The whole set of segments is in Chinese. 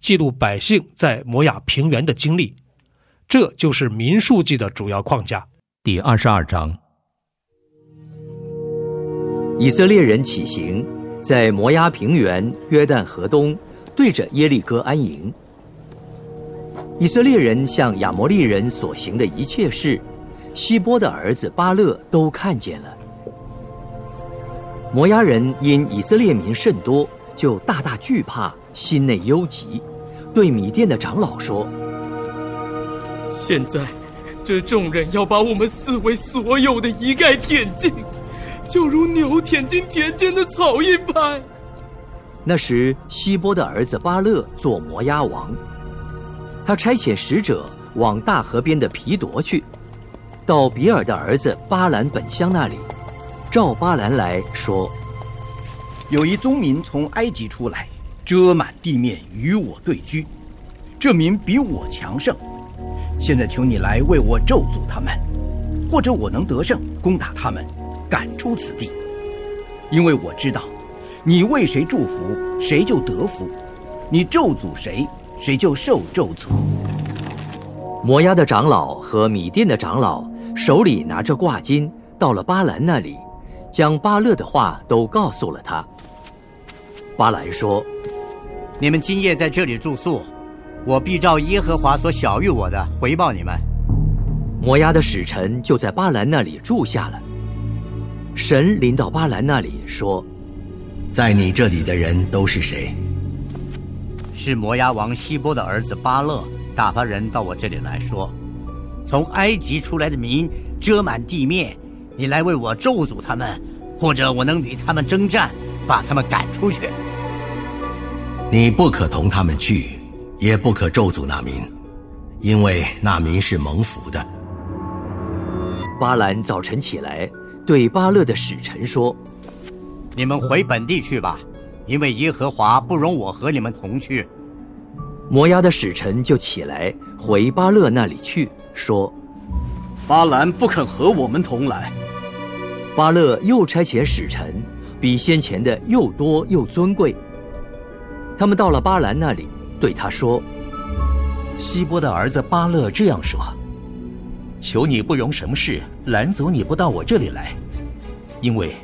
记录百姓在摩亚平原的经历，这就是民数记的主要框架。第二十二章，以色列人起行，在摩押平原约旦河东，对着耶利哥安营。以色列人向亚摩利人所行的一切事，希波的儿子巴勒都看见了。摩押人因以色列民甚多，就大大惧怕。心内忧急，对米店的长老说：“现在，这众人要把我们四位所有的一概舔尽，就如牛舔尽田间的草一般。”那时，希波的儿子巴勒做摩押王，他差遣使者往大河边的皮夺去，到比尔的儿子巴兰本乡那里，召巴兰来说：“有一宗民从埃及出来。”遮满地面与我对居，这民比我强盛。现在求你来为我咒诅他们，或者我能得胜攻打他们，赶出此地。因为我知道，你为谁祝福，谁就得福；你咒诅谁，谁就受咒诅。摩押的长老和米店的长老手里拿着挂金，到了巴兰那里，将巴勒的话都告诉了他。巴兰说。你们今夜在这里住宿，我必照耶和华所晓谕我的回报你们。摩押的使臣就在巴兰那里住下了。神临到巴兰那里说：“在你这里的人都是谁？”是摩押王希波的儿子巴勒打发人到我这里来说：“从埃及出来的民遮满地面，你来为我咒诅他们，或者我能与他们征战，把他们赶出去。”你不可同他们去，也不可咒诅那民，因为那民是蒙福的。巴兰早晨起来，对巴勒的使臣说：“你们回本地去吧，因为耶和华不容我和你们同去。”摩押的使臣就起来回巴勒那里去，说：“巴兰不肯和我们同来。”巴勒又差遣使臣，比先前的又多又尊贵。他们到了巴兰那里，对他说：“希波的儿子巴勒这样说：求你不容什么事拦阻你不到我这里来，因为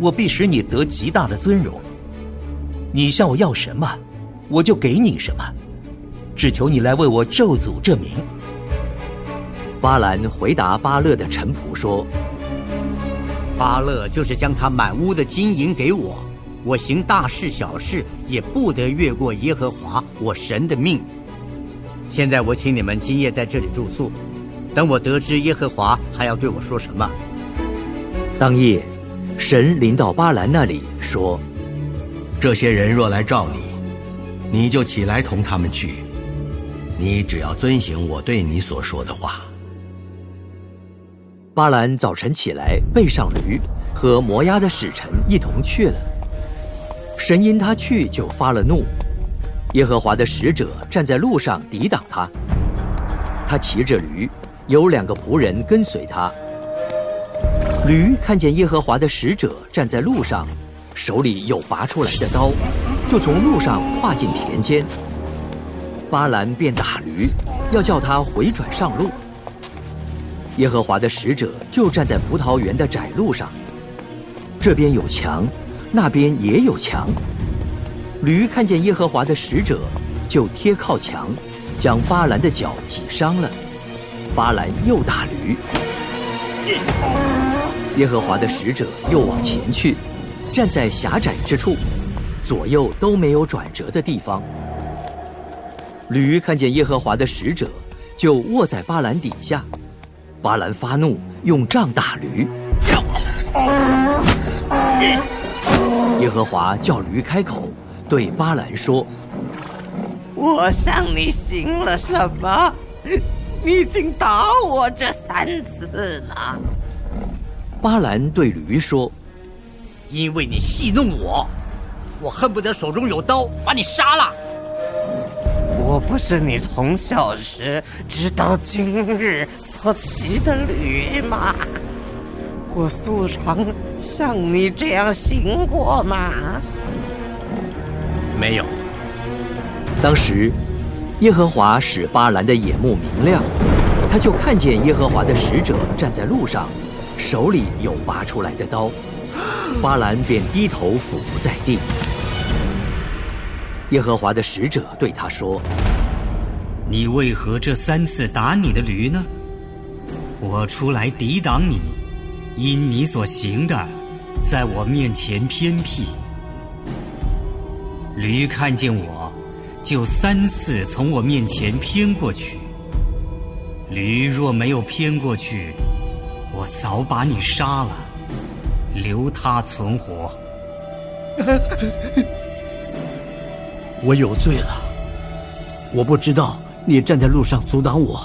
我必使你得极大的尊荣。你向我要什么，我就给你什么。只求你来为我咒诅这名。”巴兰回答巴勒的臣仆说：“巴勒就是将他满屋的金银给我。”我行大事小事也不得越过耶和华我神的命。现在我请你们今夜在这里住宿，等我得知耶和华还要对我说什么。当夜，神临到巴兰那里说：“这些人若来召你，你就起来同他们去。你只要遵行我对你所说的话。”巴兰早晨起来，背上驴，和摩押的使臣一同去了。神因他去就发了怒，耶和华的使者站在路上抵挡他。他骑着驴，有两个仆人跟随他。驴看见耶和华的使者站在路上，手里有拔出来的刀，就从路上跨进田间。巴兰便打驴，要叫他回转上路。耶和华的使者就站在葡萄园的窄路上，这边有墙。那边也有墙。驴看见耶和华的使者，就贴靠墙，将巴兰的脚挤伤了。巴兰又打驴。耶和华的使者又往前去，站在狭窄之处，左右都没有转折的地方。驴看见耶和华的使者，就卧在巴兰底下。巴兰发怒，用杖打驴。耶和华叫驴开口，对巴兰说：“我向你行了什么？你竟打我这三次呢？”巴兰对驴说：“因为你戏弄我，我恨不得手中有刀把你杀了。我不是你从小时直到今日所骑的驴吗？我素常像你这样行过吗？没有。当时，耶和华使巴兰的眼目明亮，他就看见耶和华的使者站在路上。”手里有拔出来的刀，巴兰便低头俯伏在地。耶和华的使者对他说：“你为何这三次打你的驴呢？我出来抵挡你，因你所行的，在我面前偏僻。驴看见我，就三次从我面前偏过去。驴若没有偏过去，我早把你杀了，留他存活。我有罪了，我不知道你站在路上阻挡我。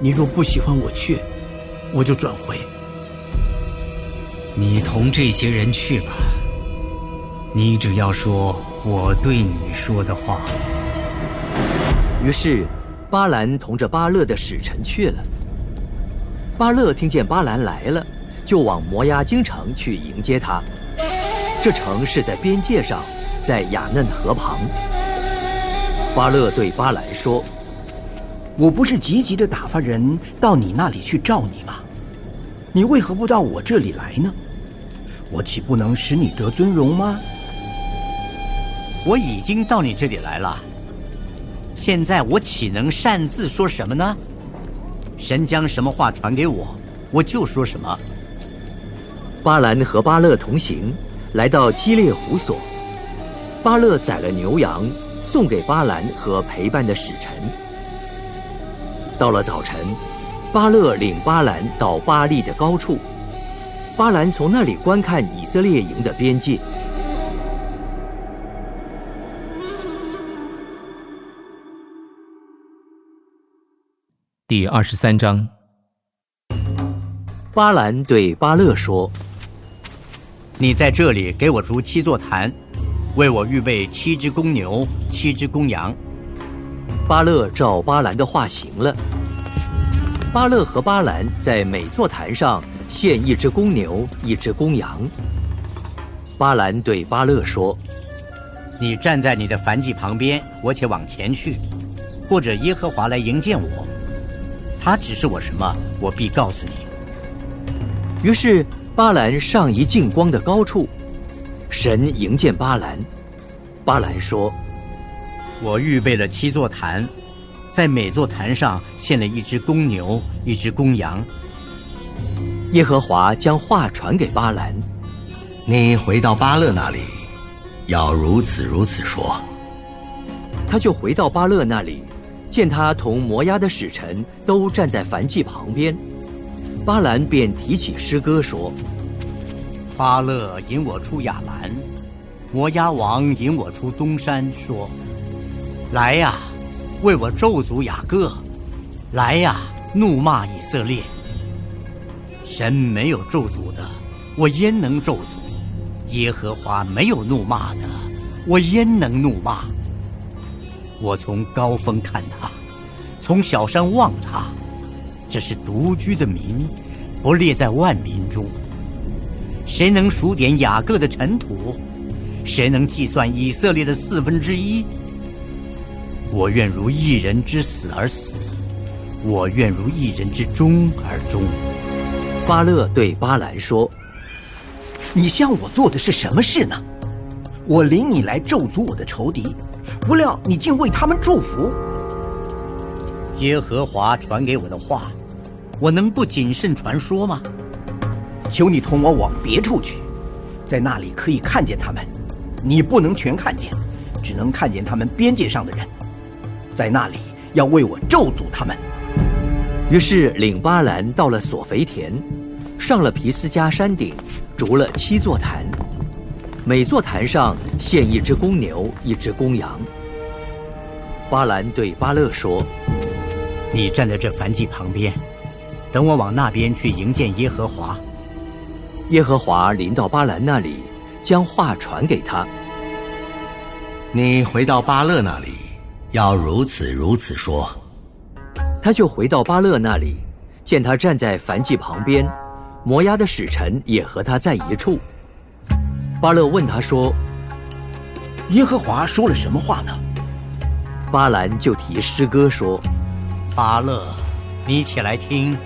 你若不喜欢我去，我就转回。你同这些人去吧，你只要说我对你说的话。于是，巴兰同着巴勒的使臣去了。巴勒听见巴兰来了，就往摩押京城去迎接他。这城是在边界上，在雅嫩河旁。巴勒对巴兰说：“我不是急急的打发人到你那里去召你吗？你为何不到我这里来呢？我岂不能使你得尊荣吗？我已经到你这里来了，现在我岂能擅自说什么呢？”神将什么话传给我，我就说什么。巴兰和巴勒同行，来到基列湖所。巴勒宰了牛羊，送给巴兰和陪伴的使臣。到了早晨，巴勒领巴兰到巴利的高处，巴兰从那里观看以色列营的边界。第二十三章，巴兰对巴勒说：“你在这里给我筑七座坛，为我预备七只公牛、七只公羊。”巴勒照巴兰的话行了。巴勒和巴兰在每座坛上献一只公牛、一只公羊。巴兰对巴勒说：“你站在你的燔祭旁边，我且往前去，或者耶和华来迎接我。”他指示我什么，我必告诉你。于是巴兰上一近光的高处，神迎见巴兰。巴兰说：“我预备了七座坛，在每座坛上献了一只公牛，一只公羊。”耶和华将话传给巴兰：“你回到巴勒那里，要如此如此说。”他就回到巴勒那里。见他同摩押的使臣都站在燔祭旁边，巴兰便提起诗歌说：“巴勒引我出亚兰，摩押王引我出东山，说：来呀，为我咒诅雅各；来呀，怒骂以色列。神没有咒诅的，我焉能咒诅？耶和华没有怒骂的，我焉能怒骂？”我从高峰看他，从小山望他，这是独居的民，不列在万民中。谁能数点雅各的尘土？谁能计算以色列的四分之一？我愿如一人之死而死，我愿如一人之终而终。巴勒对巴兰说：“你向我做的是什么事呢？我领你来咒诅我的仇敌。”不料你竟为他们祝福。耶和华传给我的话，我能不谨慎传说吗？求你同我往别处去，在那里可以看见他们。你不能全看见，只能看见他们边界上的人。在那里要为我咒诅他们。于是领巴兰到了索肥田，上了皮斯加山顶，筑了七座坛，每座坛上献一只公牛，一只公羊。巴兰对巴勒说：“你站在这燔祭旁边，等我往那边去迎见耶和华。”耶和华临到巴兰那里，将话传给他：“你回到巴勒那里，要如此如此说。”他就回到巴勒那里，见他站在燔祭旁边，摩押的使臣也和他在一处。巴勒问他说：“耶和华说了什么话呢？”巴兰就提诗歌说：“巴勒，你起来听，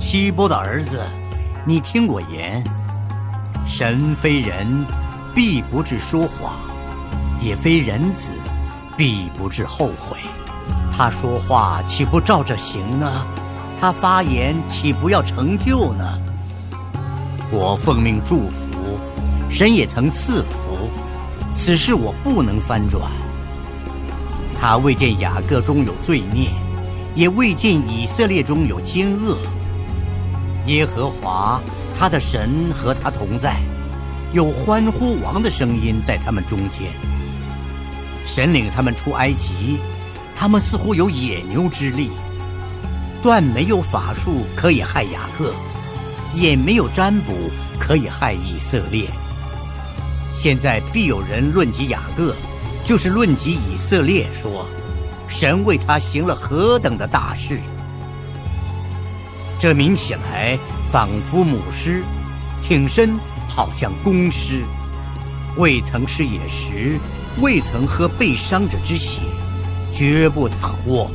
希波的儿子，你听我言。神非人，必不至说谎；也非人子，必不至后悔。他说话岂不照着行呢？他发言岂不要成就呢？我奉命祝福，神也曾赐福，此事我不能翻转。”他未见雅各中有罪孽，也未见以色列中有奸恶。耶和华他的神和他同在，有欢呼王的声音在他们中间。神领他们出埃及，他们似乎有野牛之力，断没有法术可以害雅各，也没有占卜可以害以色列。现在必有人论及雅各。就是论及以色列说，神为他行了何等的大事。这名起来仿佛母狮，挺身好像公狮，未曾吃野食，未曾喝被伤者之血，绝不躺卧。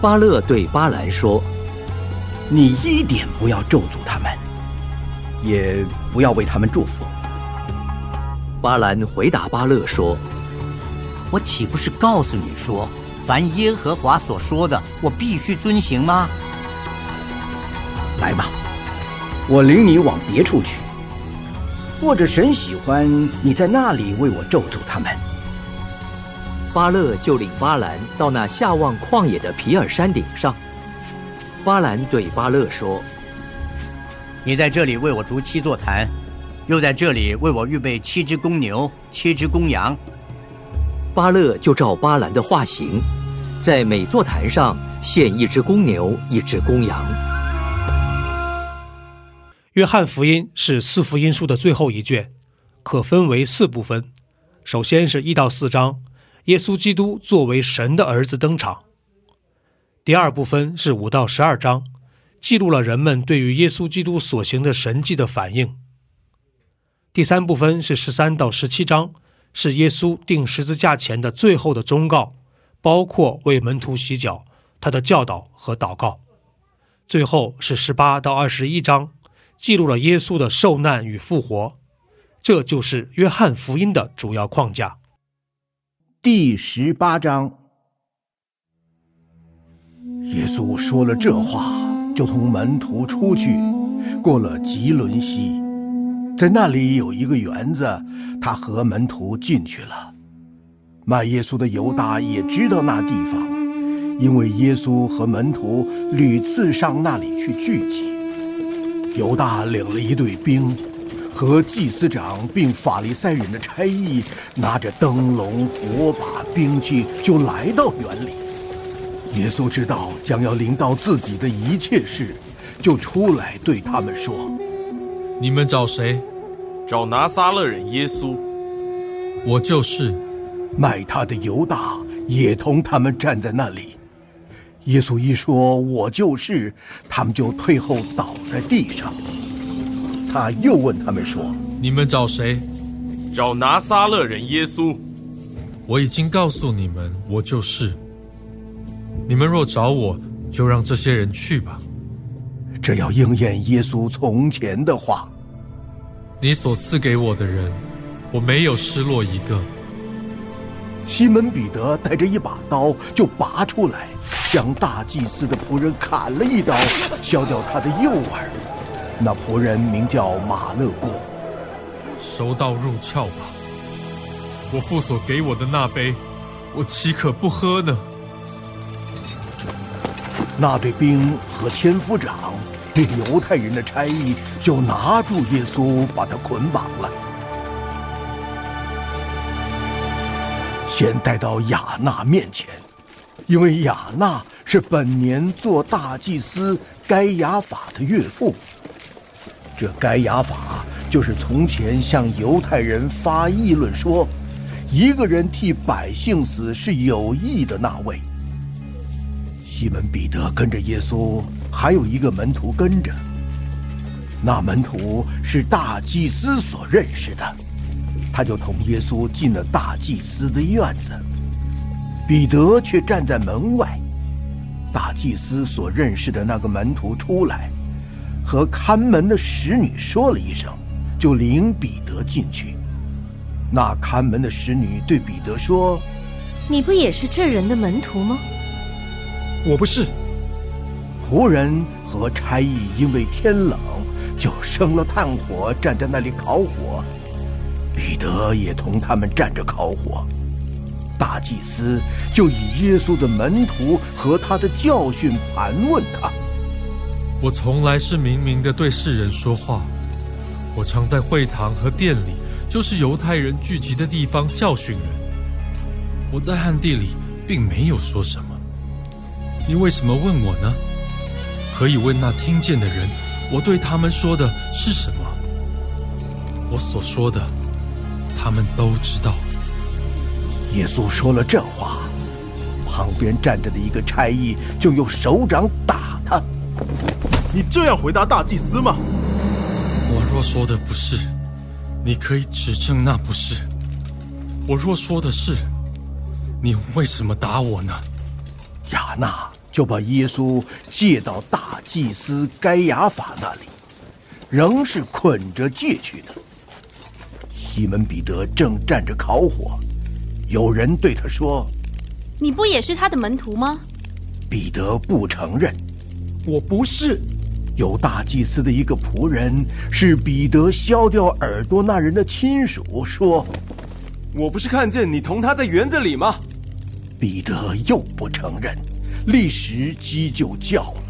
巴勒对巴兰说：“你一点不要咒诅他们，也不要为他们祝福。”巴兰回答巴勒说。我岂不是告诉你说，凡耶和华所说的，我必须遵行吗？来吧，我领你往别处去，或者神喜欢你在那里为我咒诅他们。巴勒就领巴兰到那下望旷野的皮尔山顶上。巴兰对巴勒说：“你在这里为我筑七座坛，又在这里为我预备七只公牛、七只公羊。”巴勒就照巴兰的画行，在每座坛上献一只公牛，一只公羊。约翰福音是四福音书的最后一卷，可分为四部分。首先是一到四章，耶稣基督作为神的儿子登场。第二部分是五到十二章，记录了人们对于耶稣基督所行的神迹的反应。第三部分是十三到十七章。是耶稣钉十字架前的最后的忠告，包括为门徒洗脚、他的教导和祷告。最后是十八到二十一章，记录了耶稣的受难与复活。这就是约翰福音的主要框架。第十八章，耶稣说了这话，就同门徒出去，过了吉伦西。在那里有一个园子，他和门徒进去了。卖耶稣的犹大也知道那地方，因为耶稣和门徒屡次上那里去聚集。犹大领了一队兵，和祭司长并法利赛人的差役，拿着灯笼、火把、兵器，就来到园里。耶稣知道将要临到自己的一切事，就出来对他们说。你们找谁？找拿撒勒人耶稣。我就是。卖他的犹大也同他们站在那里。耶稣一说“我就是”，他们就退后倒在地上。他又问他们说：“你们找谁？”找拿撒勒人耶稣。我已经告诉你们，我就是。你们若找我，就让这些人去吧。这要应验耶稣从前的话。你所赐给我的人，我没有失落一个。西门彼得带着一把刀就拔出来，将大祭司的仆人砍了一刀，削掉他的右耳。那仆人名叫马勒古。收刀入鞘吧。我父所给我的那杯，我岂可不喝呢？那队兵和千夫长对犹太人的差役就拿住耶稣，把他捆绑了。先带到雅纳面前，因为雅纳是本年做大祭司该亚法的岳父。这该亚法就是从前向犹太人发议论说，一个人替百姓死是有益的那位。西门彼得跟着耶稣，还有一个门徒跟着。那门徒是大祭司所认识的。他就同耶稣进了大祭司的院子，彼得却站在门外。大祭司所认识的那个门徒出来，和看门的使女说了一声，就领彼得进去。那看门的使女对彼得说：“你不也是这人的门徒吗？”“我不是。”仆人和差役因为天冷，就生了炭火，站在那里烤火。彼得也同他们站着烤火，大祭司就以耶稣的门徒和他的教训盘问他。我从来是明明的对世人说话，我常在会堂和殿里，就是犹太人聚集的地方教训人。我在暗地里并没有说什么。你为什么问我呢？可以问那听见的人，我对他们说的是什么？我所说的。他们都知道，耶稣说了这话，旁边站着的一个差役就用手掌打他。你这样回答大祭司吗？我若说的不是，你可以指证那不是；我若说的是，你为什么打我呢？亚娜就把耶稣借到大祭司该亚法那里，仍是捆着借去的。西门彼得正站着烤火，有人对他说：“你不也是他的门徒吗？”彼得不承认：“我不是。”有大祭司的一个仆人是彼得削掉耳朵那人的亲属，说：“我不是看见你同他在园子里吗？”彼得又不承认，立时鸡就叫了。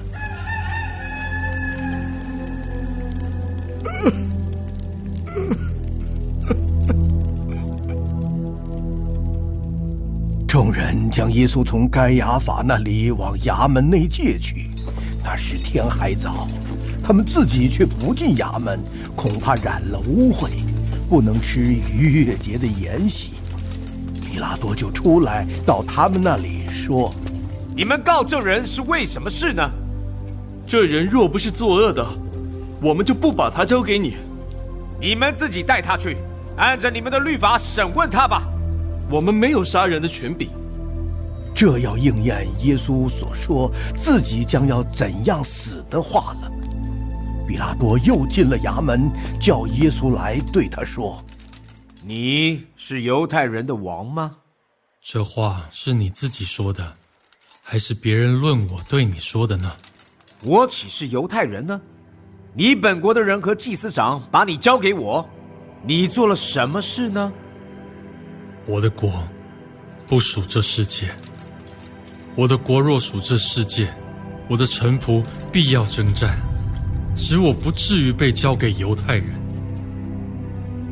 众人将耶稣从该亚法那里往衙门内借去，那时天还早，他们自己却不进衙门，恐怕染了污秽，不能吃逾越节的筵席。比拉多就出来到他们那里说：“你们告这人是为什么事呢？这人若不是作恶的，我们就不把他交给你。你们自己带他去，按着你们的律法审问他吧。”我们没有杀人的权柄，这要应验耶稣所说自己将要怎样死的话了。比拉多又进了衙门，叫耶稣来，对他说：“你是犹太人的王吗？”这话是你自己说的，还是别人论我对你说的呢？我岂是犹太人呢？你本国的人和祭司长把你交给我，你做了什么事呢？我的国不属这世界。我的国若属这世界，我的臣仆必要征战，使我不至于被交给犹太人。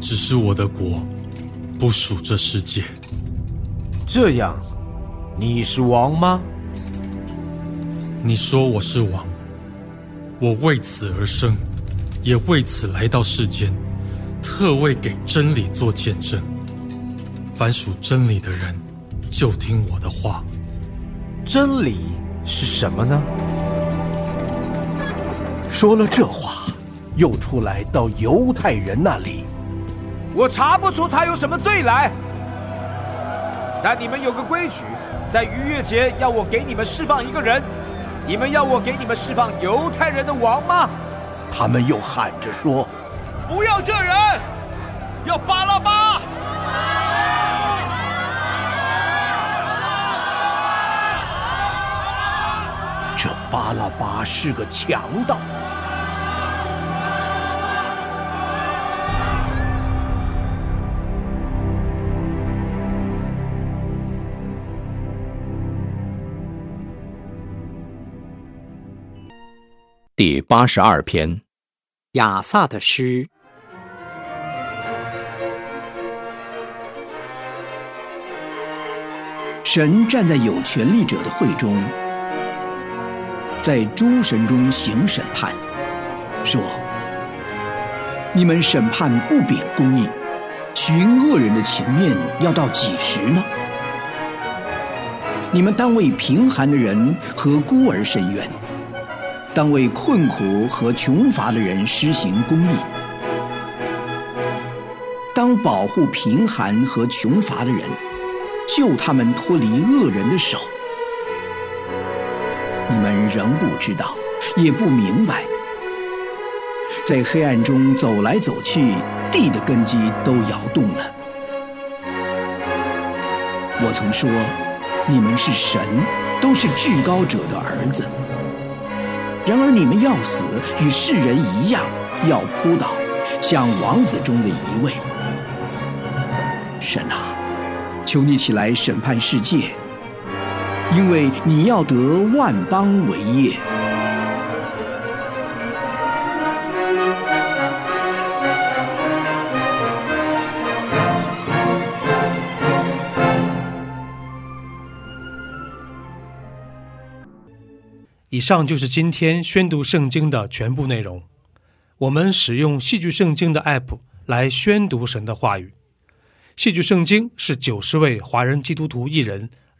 只是我的国不属这世界。这样，你是王吗？你说我是王，我为此而生，也为此来到世间，特为给真理做见证。凡属真理的人，就听我的话。真理是什么呢？说了这话，又出来到犹太人那里。我查不出他有什么罪来。但你们有个规矩，在逾越节要我给你们释放一个人。你们要我给你们释放犹太人的王吗？他们又喊着说：“不要这人，要巴拉巴。”巴拉巴是个强盗。第八十二篇，亚萨的诗。神站在有权力者的会中，在诸神中行审判，说：“你们审判不秉公义，寻恶人的情面，要到几时呢？你们当为贫寒的人和孤儿伸冤，当为困苦和穷乏的人施行公义，当保护贫寒和穷乏的人。”救他们脱离恶人的手。你们仍不知道，也不明白，在黑暗中走来走去，地的根基都摇动了。我曾说，你们是神，都是至高者的儿子。然而你们要死，与世人一样，要扑倒，像王子中的一位。神啊！求你起来审判世界，因为你要得万邦为业。以上就是今天宣读圣经的全部内容。我们使用戏剧圣经的 App 来宣读神的话语。戏剧圣经是九十位华人基督徒艺人